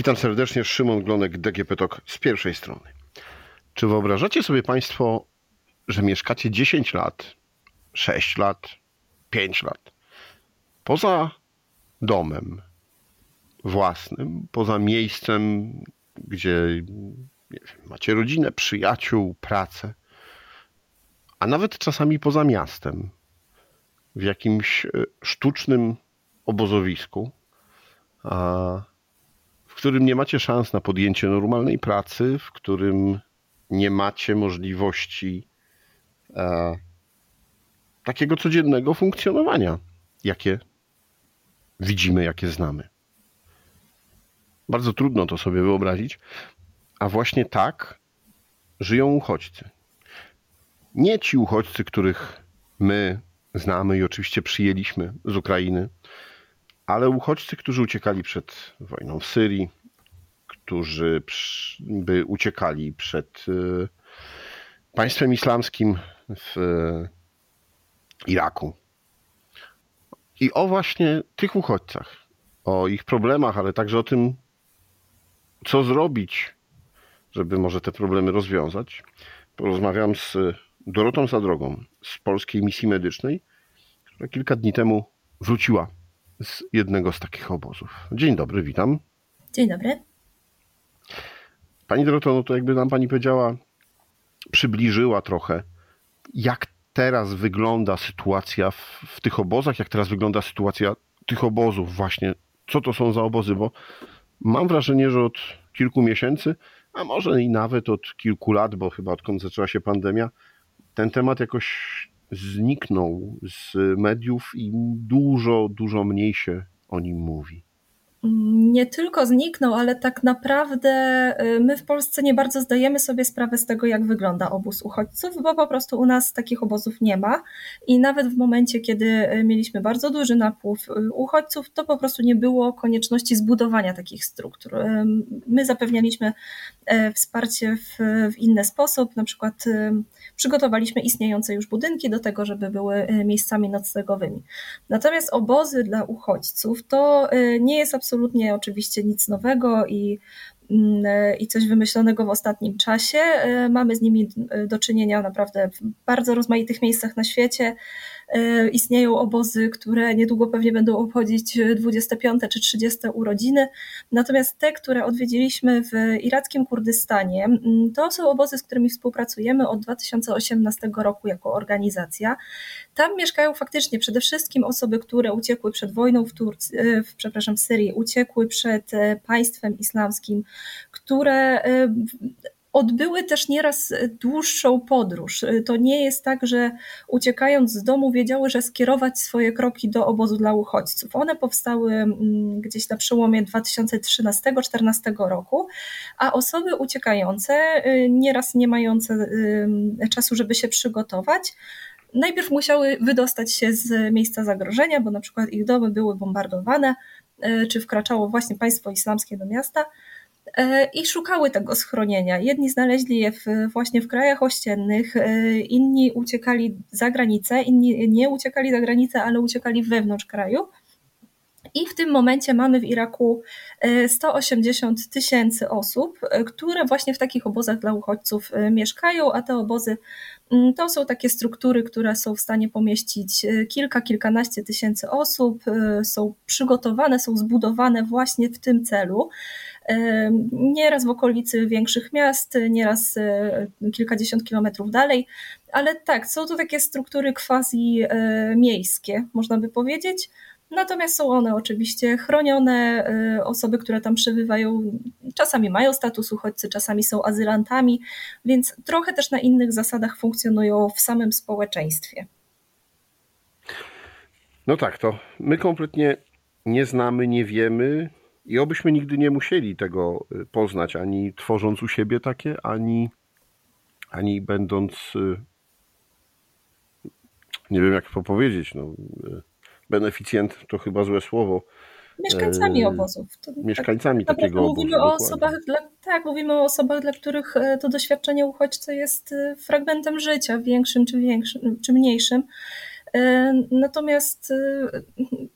Witam serdecznie, Szymon Glonek, DGP TOK z pierwszej strony. Czy wyobrażacie sobie Państwo, że mieszkacie 10 lat, 6 lat, 5 lat poza domem własnym, poza miejscem, gdzie wiem, macie rodzinę, przyjaciół, pracę, a nawet czasami poza miastem, w jakimś e, sztucznym obozowisku, a którym nie macie szans na podjęcie normalnej pracy, w którym nie macie możliwości e, takiego codziennego funkcjonowania, jakie widzimy, jakie znamy. Bardzo trudno to sobie wyobrazić, a właśnie tak żyją uchodźcy. Nie ci uchodźcy, których my znamy i oczywiście przyjęliśmy z Ukrainy, ale uchodźcy, którzy uciekali przed wojną w Syrii, którzy by uciekali przed y, państwem islamskim w Iraku. I o właśnie tych uchodźcach, o ich problemach, ale także o tym, co zrobić, żeby może te problemy rozwiązać, porozmawiam z Dorotą Zadrogą z Polskiej Misji Medycznej, która kilka dni temu wróciła z jednego z takich obozów. Dzień dobry, witam. Dzień dobry. Pani Doroto, no to jakby nam Pani powiedziała, przybliżyła trochę, jak teraz wygląda sytuacja w, w tych obozach, jak teraz wygląda sytuacja tych obozów właśnie. Co to są za obozy, bo mam wrażenie, że od kilku miesięcy, a może i nawet od kilku lat, bo chyba odkąd zaczęła się pandemia, ten temat jakoś zniknął z mediów i dużo, dużo mniej się o nim mówi nie tylko zniknął, ale tak naprawdę y, my w Polsce nie bardzo zdajemy sobie sprawę z tego, jak wygląda obóz uchodźców, bo po prostu u nas takich obozów nie ma i nawet w momencie, kiedy y, mieliśmy bardzo duży napływ y, uchodźców, to po prostu nie było konieczności zbudowania takich struktur. My zapewnialiśmy wsparcie w, w inny sposób, na przykład przygotowaliśmy istniejące już budynki do tego, żeby były miejscami noclegowymi. Natomiast obozy dla uchodźców to nie jest absolutnie absolutnie oczywiście nic nowego i, mm, i coś wymyślonego w ostatnim czasie. E, mamy z nimi e, do czynienia naprawdę w bardzo rozmaitych miejscach na świecie. E, istnieją obozy, które niedługo pewnie będą obchodzić 25 czy 30 urodziny. Natomiast te, które odwiedziliśmy w irackim Kurdystanie, to są obozy, z którymi współpracujemy od 2018 roku jako organizacja. Tam mieszkają faktycznie przede wszystkim osoby, które uciekły przed wojną w Turcji, e, w, przepraszam, w Syrii, uciekły przed e, państwem islamskim, które odbyły też nieraz dłuższą podróż. To nie jest tak, że uciekając z domu wiedziały, że skierować swoje kroki do obozu dla uchodźców. One powstały mm, gdzieś na przełomie 2013-2014 roku, a osoby uciekające, y, nieraz nie mające czasu, żeby się przygotować, najpierw musiały wydostać się z miejsca zagrożenia, bo na przykład ich domy były bombardowane, czy wkraczało właśnie państwo islamskie do miasta E, i szukały tego schronienia. Jedni znaleźli je w, właśnie w krajach ościennych, e, inni uciekali za granicę, inni nie uciekali za granicę, ale uciekali wewnątrz kraju. I w tym momencie mamy w Iraku 180 e, tysięcy osób, które właśnie w takich obozach dla uchodźców mieszkają, a te obozy mm, to są takie struktury, które są w stanie pomieścić kilka, kilkanaście tysięcy osób, są przygotowane, są zbudowane właśnie w tym celu nieraz w okolicy większych miast, nieraz e, kilkadziesiąt kilometrów dalej, ale tak, są to takie struktury quasi e, miejskie, można by powiedzieć. Natomiast są one oczywiście chronione. E, osoby, które tam przebywają, czasami mają status uchodźcy, czasami są azylantami, więc trochę też na innych zasadach funkcjonują w samym społeczeństwie. No tak, to my kompletnie nie znamy, nie wiemy, i obyśmy nigdy nie musieli tego y, poznać, ani tworząc u siebie takie, ani, ani będąc, y, nie wiem jak to powiedzieć, no, y, beneficjent to chyba złe słowo. Mieszkańcami obozów. To mieszkańcami tak, takiego obozu. Mówimy o osobach dla, tak, mówimy o osobach, dla których to doświadczenie uchodźcy jest fragmentem życia, większym czy, większym, czy mniejszym. Natomiast,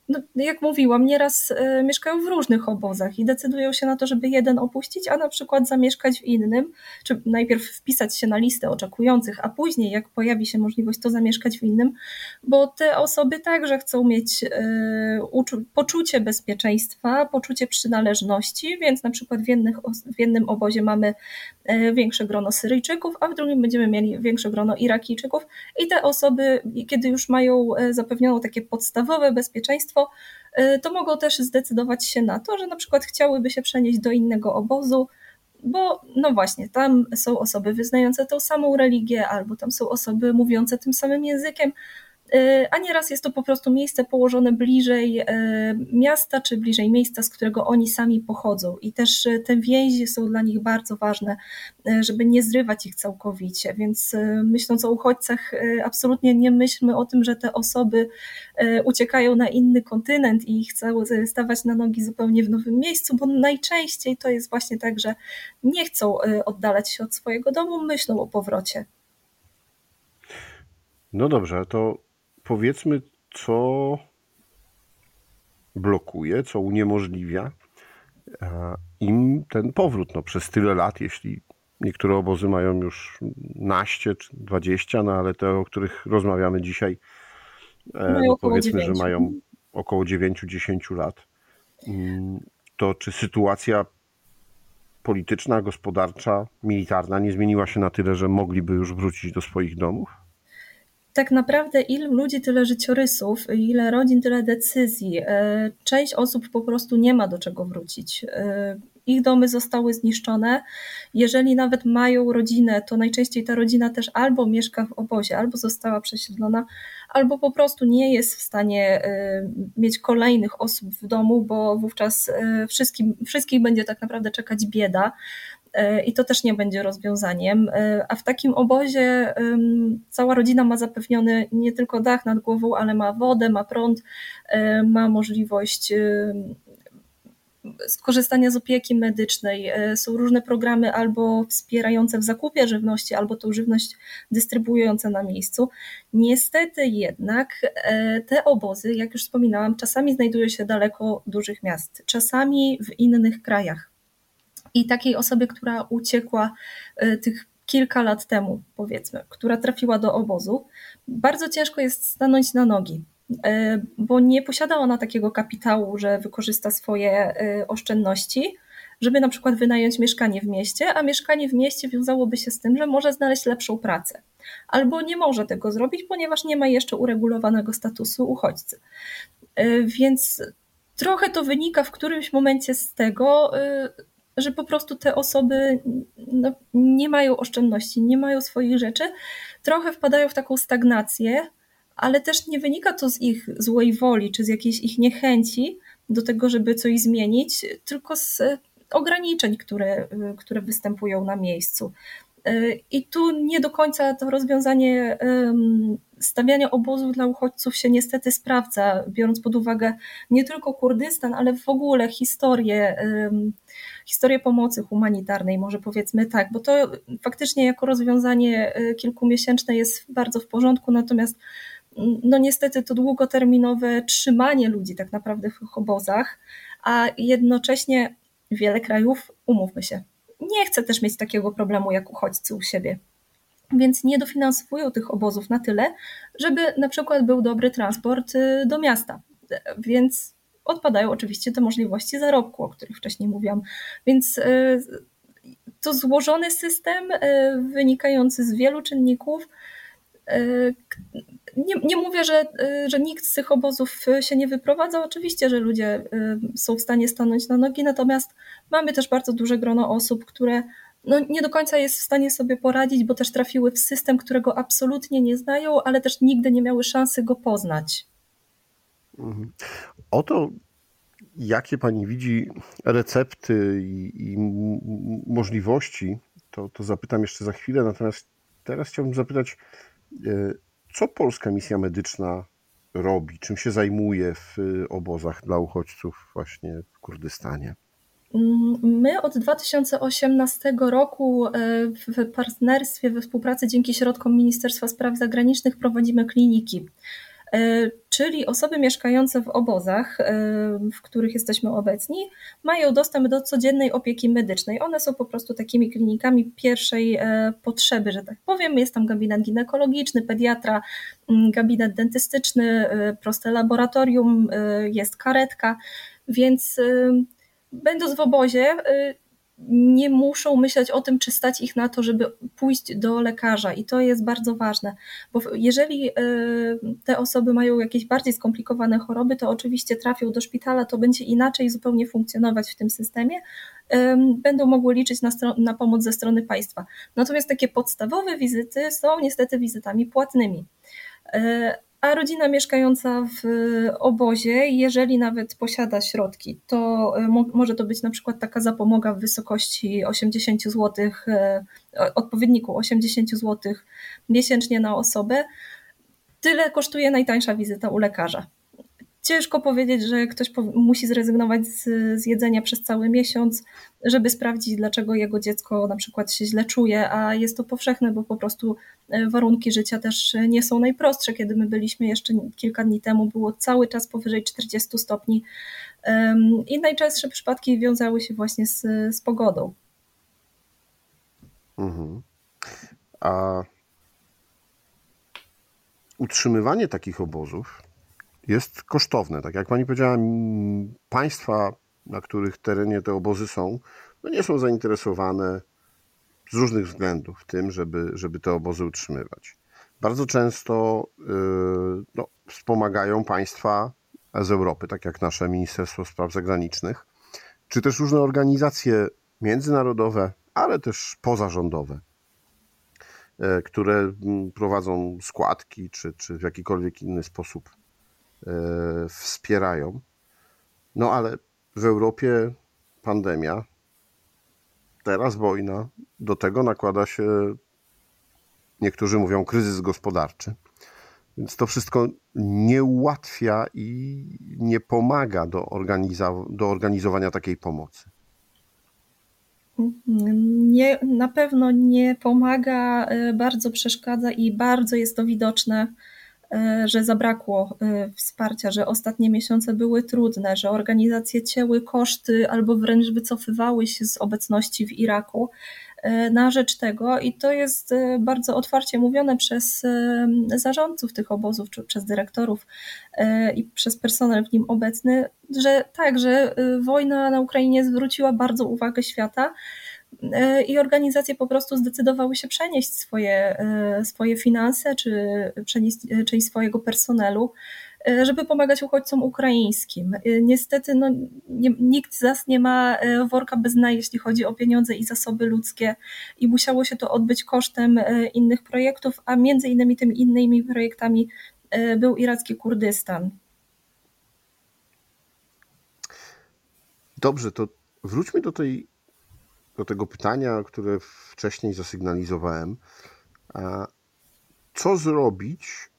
no, jak mówiłam, nieraz mieszkają w różnych obozach i decydują się na to, żeby jeden opuścić, a na przykład zamieszkać w innym, czy najpierw wpisać się na listę oczekujących, a później, jak pojawi się możliwość, to zamieszkać w innym, bo te osoby także chcą mieć poczucie bezpieczeństwa, poczucie przynależności, więc na przykład w, jednych, w jednym obozie mamy większe grono Syryjczyków, a w drugim będziemy mieli większe grono Irakijczyków i te osoby, kiedy już mają e, zapewnioną takie podstawowe bezpieczeństwo, e, to mogą też zdecydować się na to, że na przykład chciałyby się przenieść do innego obozu, bo no właśnie, tam są osoby wyznające tą samą religię, albo tam są osoby mówiące tym samym językiem, a nieraz jest to po prostu miejsce położone bliżej e, miasta, czy bliżej miejsca, z którego oni sami pochodzą. I też e, te więzi są dla nich bardzo ważne, żeby nie zrywać ich całkowicie. Więc myśląc o uchodźcach, absolutnie nie myślmy o tym, że te osoby uciekają na inny kontynent i chcą stawać na nogi zupełnie w nowym miejscu, bo najczęściej to jest właśnie tak, że nie chcą oddalać się od swojego domu, myślą o powrocie. No dobrze, to powiedzmy, co blokuje, co uniemożliwia e, im ten powrót no, przez tyle lat, jeśli niektóre obozy mają już naście czy dwadzieścia, no ale te, o których rozmawiamy dzisiaj, no, powiedzmy, 9. że mają około 9-10 lat. Mm, to czy sytuacja polityczna, gospodarcza, militarna nie zmieniła się na tyle, że mogliby już wrócić do swoich domów? Tak naprawdę ilu ludzi, tyle życiorysów, ile rodzin, tyle decyzji. E, część osób po prostu nie ma do czego wrócić. E, ich domy zostały zniszczone. Jeżeli nawet mają rodzinę, to najczęściej ta rodzina też albo mieszka w obozie, albo została przesiedlona, albo po prostu nie jest w stanie e, mieć kolejnych osób w domu, bo wówczas wszystkim, wszystkich będzie tak naprawdę czekać bieda. E, i to też nie będzie rozwiązaniem. E, a w takim obozie cała rodzina ma zapewniony nie tylko dach nad głową, ale ma wodę, ma prąd, e, ma możliwość skorzystania z opieki medycznej. Są różne programy albo wspierające w zakupie żywności, albo tą żywność dystrybuujące na miejscu. Niestety jednak te obozy, jak już wspominałam, czasami znajdują się daleko dużych miast, czasami w innych krajach i takiej osoby, która uciekła y, tych kilka lat temu, powiedzmy, która trafiła do obozu, bardzo ciężko jest stanąć na nogi, y, bo nie posiada ona takiego kapitału, że wykorzysta swoje y, oszczędności, żeby na przykład wynająć mieszkanie w mieście, a mieszkanie w mieście wiązałoby się z tym, że może znaleźć lepszą pracę. Albo nie może tego zrobić, ponieważ nie ma jeszcze uregulowanego statusu uchodźcy. Więc trochę to wynika w którymś momencie z tego, że po prostu te osoby no, nie mają oszczędności, nie mają swoich rzeczy, trochę wpadają w taką stagnację, ale też nie wynika to z ich złej woli czy z jakiejś ich niechęci do tego, żeby coś zmienić, tylko z ograniczeń, które, które występują na miejscu. I tu nie do końca to rozwiązanie stawiania obozów dla uchodźców się niestety sprawdza, biorąc pod uwagę nie tylko Kurdystan, ale w ogóle historię, historię pomocy humanitarnej, może powiedzmy tak, bo to faktycznie jako rozwiązanie e, kilkumiesięczne jest bardzo w porządku, natomiast no niestety to długoterminowe trzymanie ludzi tak naprawdę w obozach, a jednocześnie wiele krajów, umówmy się, nie chce też mieć takiego problemu jak uchodźcy u siebie. Więc nie dofinansowują tych obozów na tyle, żeby na przykład był dobry transport y, do miasta. Więc odpadają oczywiście te możliwości zarobku, o których wcześniej mówiłam. Więc y, to złożony system y, wynikający z wielu czynników, nie, nie mówię, że, y, że nikt z tych obozów się nie wyprowadza. Oczywiście, że ludzie y, są w stanie stanąć na nogi, natomiast mamy też bardzo duże grono osób, które no, nie do końca jest w stanie sobie poradzić, bo też trafiły w system, którego absolutnie nie znają, ale też nigdy nie miały szansy go poznać. Mhm. Oto jakie pani widzi recepty i, i możliwości, to, to zapytam jeszcze za chwilę. Natomiast teraz chciałbym zapytać, y, co polska misja medyczna robi, czym się zajmuje w y, obozach dla uchodźców właśnie w Kurdystanie? Mm, my od 2018 roku e, w partnerstwie, we współpracy dzięki środkom Ministerstwa Spraw Zagranicznych prowadzimy kliniki. Czyli osoby mieszkające w obozach, w których jesteśmy obecni, mają dostęp do codziennej opieki medycznej. One są po prostu takimi klinikami pierwszej potrzeby, że tak powiem. Jest tam gabinet ginekologiczny, pediatra, gabinet dentystyczny, proste laboratorium, jest karetka, więc będąc w obozie, nie muszą myśleć o tym, czy stać ich na to, żeby pójść do lekarza. I to jest bardzo ważne, bo jeżeli e, te osoby mają jakieś bardziej skomplikowane choroby, to oczywiście trafią do szpitala, to będzie inaczej zupełnie funkcjonować w tym systemie. Będą mogły liczyć na, na pomoc ze strony państwa. Natomiast takie podstawowe wizyty są niestety wizytami płatnymi e, a rodzina mieszkająca w obozie, jeżeli nawet posiada środki, to e, może to być na przykład taka zapomoga w wysokości 80 zł, e, odpowiedniku 80 zł miesięcznie na osobę. Tyle kosztuje najtańsza wizyta u lekarza. Ciężko powiedzieć, że ktoś musi zrezygnować z, z, jedzenia przez cały miesiąc, żeby sprawdzić, dlaczego jego dziecko na przykład się źle czuje, a jest to powszechne, bo po prostu e, warunki życia też nie są najprostsze. Kiedy my byliśmy jeszcze kilka dni temu, było cały czas powyżej 40 stopni i najczęstsze przypadki wiązały się właśnie z, z pogodą. Mhm. A utrzymywanie takich obozów jest kosztowne. Tak jak pani powiedziała, państwa, na których terenie te obozy są, no nie są zainteresowane z różnych względów tym, żeby, żeby te obozy utrzymywać. Bardzo często yy, no, wspomagają państwa z Europy, tak jak nasze Ministerstwo Spraw Zagranicznych, czy też różne organizacje międzynarodowe, ale też pozarządowe, yy, które prowadzą składki, czy, czy w jakikolwiek inny sposób wspierają. No ale w Europie pandemia, teraz wojna, do tego nakłada się, niektórzy mówią, kryzys gospodarczy. Więc to wszystko nie ułatwia i nie pomaga do, organiza- do organizowania takiej pomocy. Nie, na pewno nie pomaga, e, bardzo przeszkadza i bardzo jest to widoczne E, że zabrakło e, wsparcia, że ostatnie miesiące były trudne, że organizacje cięły koszty albo wręcz wycofywały się z obecności w Iraku e, na rzecz tego. I to jest bardzo otwarcie mówione przez zarządców tych obozów, czy przez dyrektorów i przez personel w nim obecny, że tak, że wojna na Ukrainie zwróciła bardzo uwagę świata E, i organizacje po prostu zdecydowały się przenieść swoje, e, swoje finanse czy przenieść e, część swojego personelu, żeby pomagać uchodźcom ukraińskim. Niestety no, nie, nikt z nas nie ma worka bez dna, jeśli chodzi o pieniądze i zasoby ludzkie i musiało się to odbyć kosztem innych projektów, a między innymi tymi innymi projektami był iracki Kurdystan. Dobrze, to wróćmy do tej do tego pytania, które wcześniej zasygnalizowałem. Co zrobić,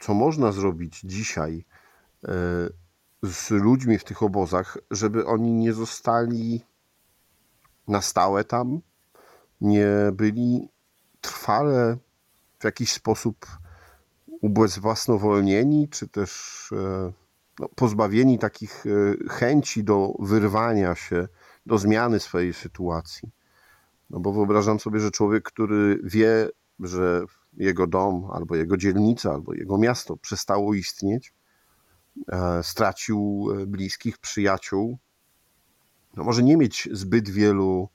co można zrobić dzisiaj e, z ludźmi w tych obozach, żeby oni nie zostali na stałe tam, nie byli trwale w jakiś sposób ubezwłasnowolnieni, czy też e, no, pozbawieni takich e, chęci do wyrwania się do zmiany swojej sytuacji. No bo wyobrażam sobie, że człowiek, który wie, że jego dom, albo jego dzielnica, albo jego miasto przestało istnieć, e, stracił e, bliskich, przyjaciół, no może nie mieć zbyt wielu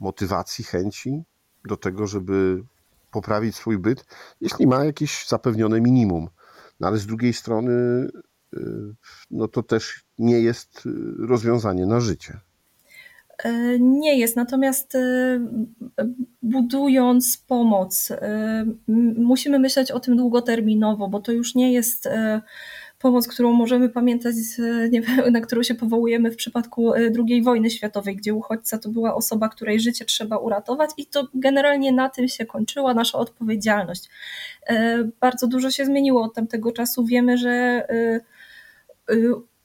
motywacji, chęci do tego, żeby poprawić swój byt, jeśli ma jakieś zapewnione minimum. No ale z drugiej strony, e, no to też nie jest rozwiązanie na życie. E, nie jest, natomiast e, budując pomoc, e, musimy myśleć o tym długoterminowo, bo to już nie jest pomoc, którą możemy pamiętać, wiem, na którą się powołujemy w przypadku II wojny światowej, gdzie uchodźca to była osoba, której życie trzeba uratować i to generalnie na tym się kończyła nasza odpowiedzialność. Bardzo dużo się zmieniło od tamtego czasu. Wiemy, że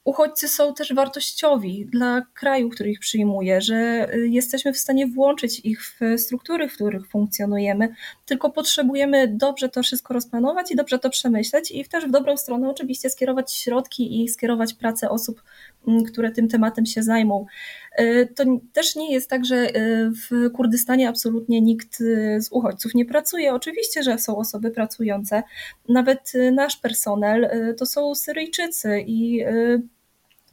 uchodźcy są też wartościowi dla kraju, który ich przyjmuje, że y, jesteśmy w stanie włączyć ich w struktury, w których funkcjonujemy, tylko potrzebujemy dobrze to wszystko rozplanować i dobrze to przemyśleć i też w dobrą stronę oczywiście skierować środki i skierować pracę osób, mm, które tym tematem się zajmą. Y, to też nie jest tak, że y, w Kurdystanie absolutnie nikt z uchodźców nie pracuje. Oczywiście, że są osoby pracujące. Nawet nasz personel to są Syryjczycy i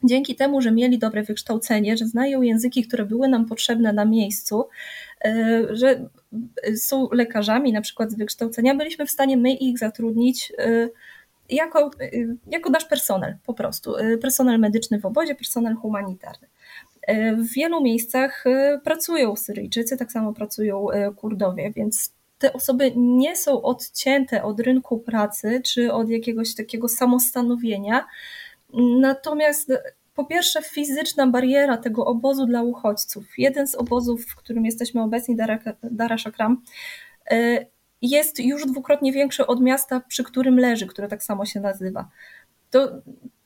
dzięki temu, że mieli dobre wykształcenie, że znają języki, które były nam potrzebne na miejscu, e, że są lekarzami na przykład z wykształcenia, byliśmy w stanie my ich zatrudnić e, jako, e, jako nasz personel po prostu. Personel medyczny w obozie, personel humanitarny. W wielu miejscach pracują Syryjczycy, tak samo pracują Kurdowie, więc te osoby nie są odcięte od rynku pracy czy od jakiegoś takiego samostanowienia, Natomiast po pierwsze fizyczna bariera tego obozu dla uchodźców. Jeden z obozów, w którym jesteśmy obecni, Dara Shakram, e, jest już dwukrotnie większy od miasta, przy którym leży, które tak samo się nazywa. To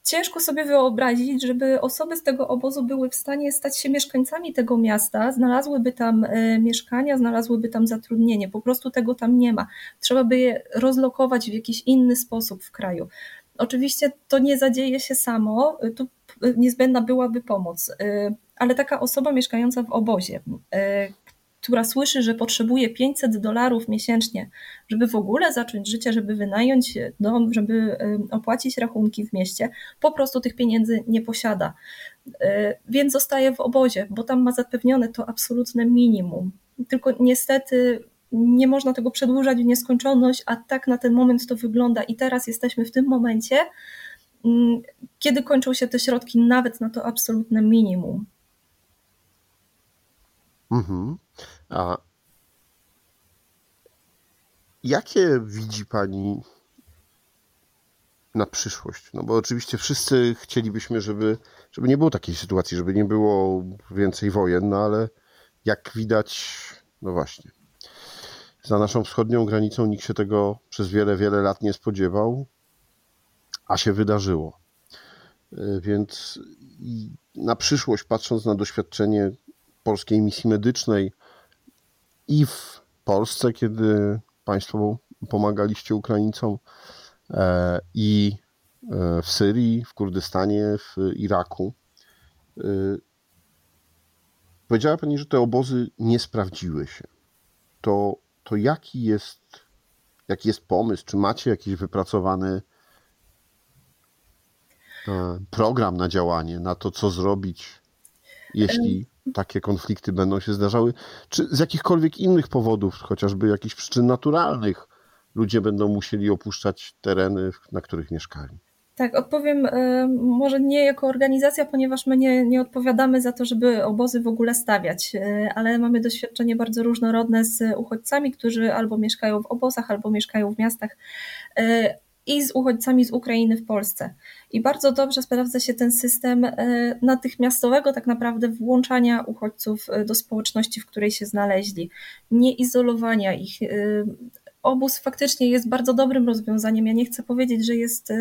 ciężko sobie wyobrazić, żeby osoby z tego obozu były w stanie stać się mieszkańcami tego miasta, znalazłyby tam e, mieszkania, znalazłyby tam zatrudnienie. Po prostu tego tam nie ma. Trzeba by je rozlokować w jakiś inny sposób w kraju. Oczywiście to nie zadzieje się samo, tu niezbędna byłaby pomoc, ale taka osoba mieszkająca w obozie, która słyszy, że potrzebuje 500 dolarów miesięcznie, żeby w ogóle zacząć życie, żeby wynająć dom, żeby y, opłacić rachunki w mieście, po prostu tych pieniędzy nie posiada. Więc zostaje w obozie, bo tam ma zapewnione to absolutne minimum. Tylko niestety nie można tego przedłużać w nieskończoność, a tak na ten moment to wygląda i teraz jesteśmy w tym momencie, mm, kiedy kończą się te środki nawet na to absolutne minimum. Mhm. A jakie widzi Pani na przyszłość? No bo oczywiście wszyscy chcielibyśmy, żeby, żeby nie było takiej sytuacji, żeby nie było więcej wojen, no ale jak widać, no właśnie, za naszą wschodnią granicą nikt się tego przez wiele, wiele lat nie spodziewał, a się wydarzyło. Y, więc na przyszłość, patrząc na doświadczenie polskiej misji medycznej i w Polsce, kiedy Państwo pomagaliście Ukraińcom, e, i e, w Syrii, w Kurdystanie, w Iraku. Y, powiedziała Pani, że te obozy nie sprawdziły się. To to jaki jest, jaki jest pomysł? Czy macie jakiś wypracowany e, program na działanie, na to, co zrobić, jeśli takie konflikty będą się zdarzały? Czy z jakichkolwiek innych powodów, chociażby jakichś przyczyn naturalnych, ludzie będą musieli opuszczać tereny, na których mieszkali? Tak, odpowiem e, może nie jako organizacja, ponieważ my nie, nie odpowiadamy za to, żeby obozy w ogóle stawiać, e, ale mamy doświadczenie bardzo różnorodne z uchodźcami, którzy albo mieszkają w obozach, albo mieszkają w miastach e, i z uchodźcami z Ukrainy w Polsce. I bardzo dobrze sprawdza się ten system natychmiastowego tak naprawdę włączania uchodźców do społeczności, w której się znaleźli, nie izolowania ich, obóz faktycznie jest bardzo dobrym rozwiązaniem. Ja nie chcę powiedzieć, że jest e,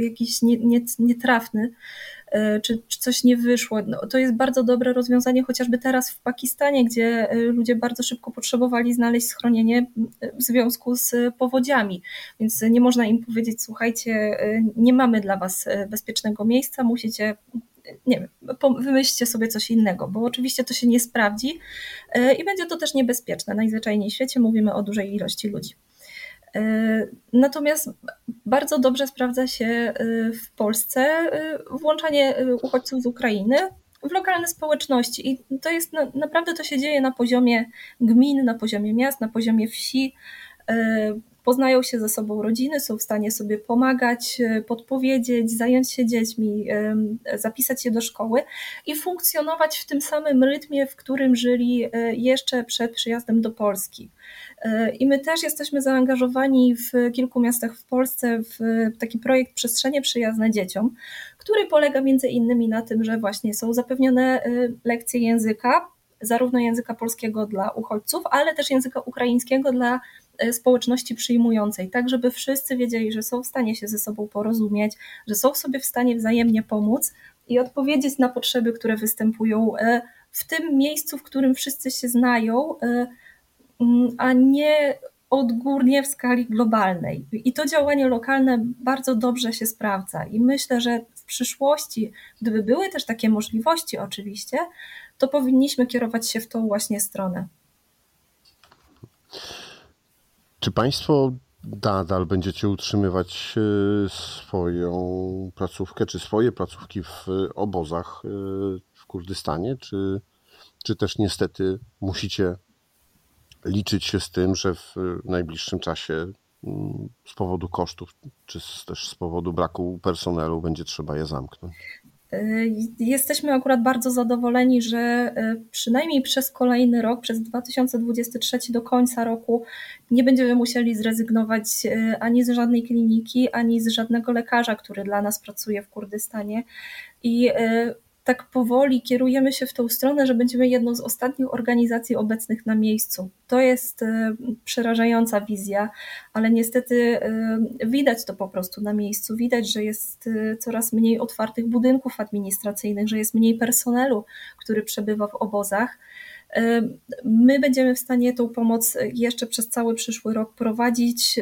jakiś nie, nie, nietrafny, e, czy, czy, coś nie wyszło. No, to jest bardzo dobre rozwiązanie, chociażby teraz w Pakistanie, gdzie e, ludzie bardzo szybko potrzebowali znaleźć schronienie w związku z powodziami. Więc nie można im powiedzieć, słuchajcie, nie mamy dla was bezpiecznego miejsca, musicie nie wiem, wymyślcie sobie coś innego, bo oczywiście to się nie sprawdzi e, i będzie to też niebezpieczne. Najzwyczajniej w świecie mówimy o dużej ilości ludzi. E, natomiast bardzo dobrze sprawdza się e, w Polsce włączanie uchodźców z Ukrainy w lokalne społeczności. I to jest naprawdę to się dzieje na poziomie gmin, na poziomie miast, na poziomie wsi poznają się ze sobą rodziny, są w stanie sobie pomagać, e, podpowiedzieć, zająć się dziećmi, zapisać się do szkoły i funkcjonować w tym samym rytmie, w którym żyli e, jeszcze przed przyjazdem do Polski. E, I my też jesteśmy zaangażowani w kilku miastach w Polsce w taki projekt Przestrzenie Przyjazne Dzieciom, który polega między innymi na tym, że właśnie są zapewnione lekcje języka, zarówno języka polskiego dla uchodźców, ale też języka ukraińskiego dla społeczności przyjmującej, tak żeby wszyscy wiedzieli, że są w stanie się ze sobą porozumieć, że są sobie w stanie wzajemnie pomóc, i odpowiedzieć na potrzeby, które występują w tym miejscu, w którym wszyscy się znają, mm, a nie odgórnie w skali globalnej. I to działanie lokalne bardzo dobrze się sprawdza. I myślę, że w przyszłości, gdyby były też takie możliwości, oczywiście, to powinniśmy kierować się w tą właśnie stronę. Czy Państwo nadal będziecie utrzymywać e, swoją placówkę, czy swoje placówki w obozach e, w Kurdystanie, czy, czy też niestety musicie liczyć się z tym, że w najbliższym czasie mm, z powodu kosztów, czy też z powodu braku personelu będzie trzeba je zamknąć? Y, jesteśmy akurat bardzo zadowoleni, że y, przynajmniej przez kolejny rok, przez 2023 do końca roku, nie będziemy musieli zrezygnować y, ani z żadnej kliniki, ani z żadnego lekarza, który dla nas pracuje w Kurdystanie. I tak powoli kierujemy się w tą stronę, że będziemy jedną z ostatnich organizacji obecnych na miejscu. To jest e, przerażająca wizja, ale niestety e, widać to po prostu na miejscu. Widać, że jest e, coraz mniej otwartych budynków administracyjnych, że jest mniej personelu, który przebywa w obozach. My będziemy w stanie tą pomoc jeszcze przez cały przyszły rok prowadzić.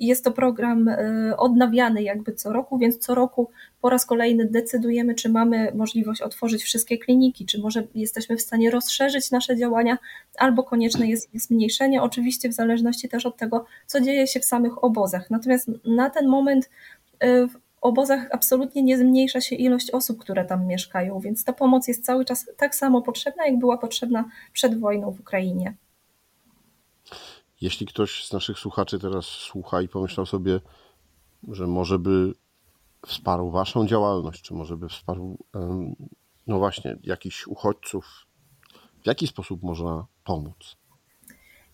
Jest to program odnawiany jakby co roku, więc co roku po raz kolejny decydujemy, czy mamy możliwość otworzyć wszystkie kliniki, czy może jesteśmy w stanie rozszerzyć nasze działania, albo konieczne jest ich zmniejszenie, oczywiście w zależności też od tego, co dzieje się w samych obozach. Natomiast na ten moment w obozach absolutnie nie zmniejsza się ilość osób, które tam mieszkają, więc ta pomoc jest cały czas tak samo potrzebna, jak była potrzebna przed wojną w Ukrainie. Jeśli ktoś z naszych słuchaczy teraz słucha i pomyślał sobie, że może by wsparł Waszą działalność, czy może by wsparł, no właśnie, jakichś uchodźców, w jaki sposób można pomóc?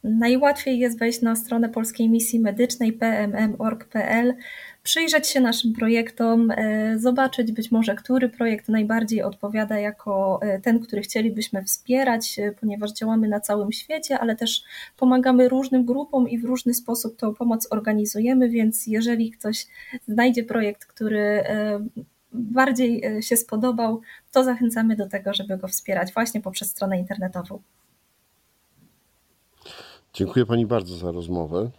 Najłatwiej jest wejść na stronę Polskiej Misji Medycznej pmm.org.pl, przyjrzeć się naszym projektom, e, zobaczyć być może, który projekt najbardziej odpowiada jako e, ten, który chcielibyśmy wspierać, e, ponieważ działamy na całym świecie, ale też pomagamy różnym grupom i w różny sposób tą pomoc organizujemy, więc jeżeli ktoś znajdzie projekt, który bardziej się spodobał, to zachęcamy do tego, żeby go wspierać właśnie poprzez stronę internetową. Dziękuję Pani bardzo za rozmowę.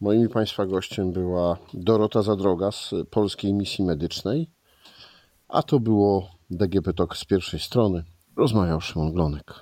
Moim Państwa gościem była Dorota Zadroga z Polskiej Misji Medycznej, a to było DGP Talk z pierwszej strony. Rozmawiał Szymon Glonek.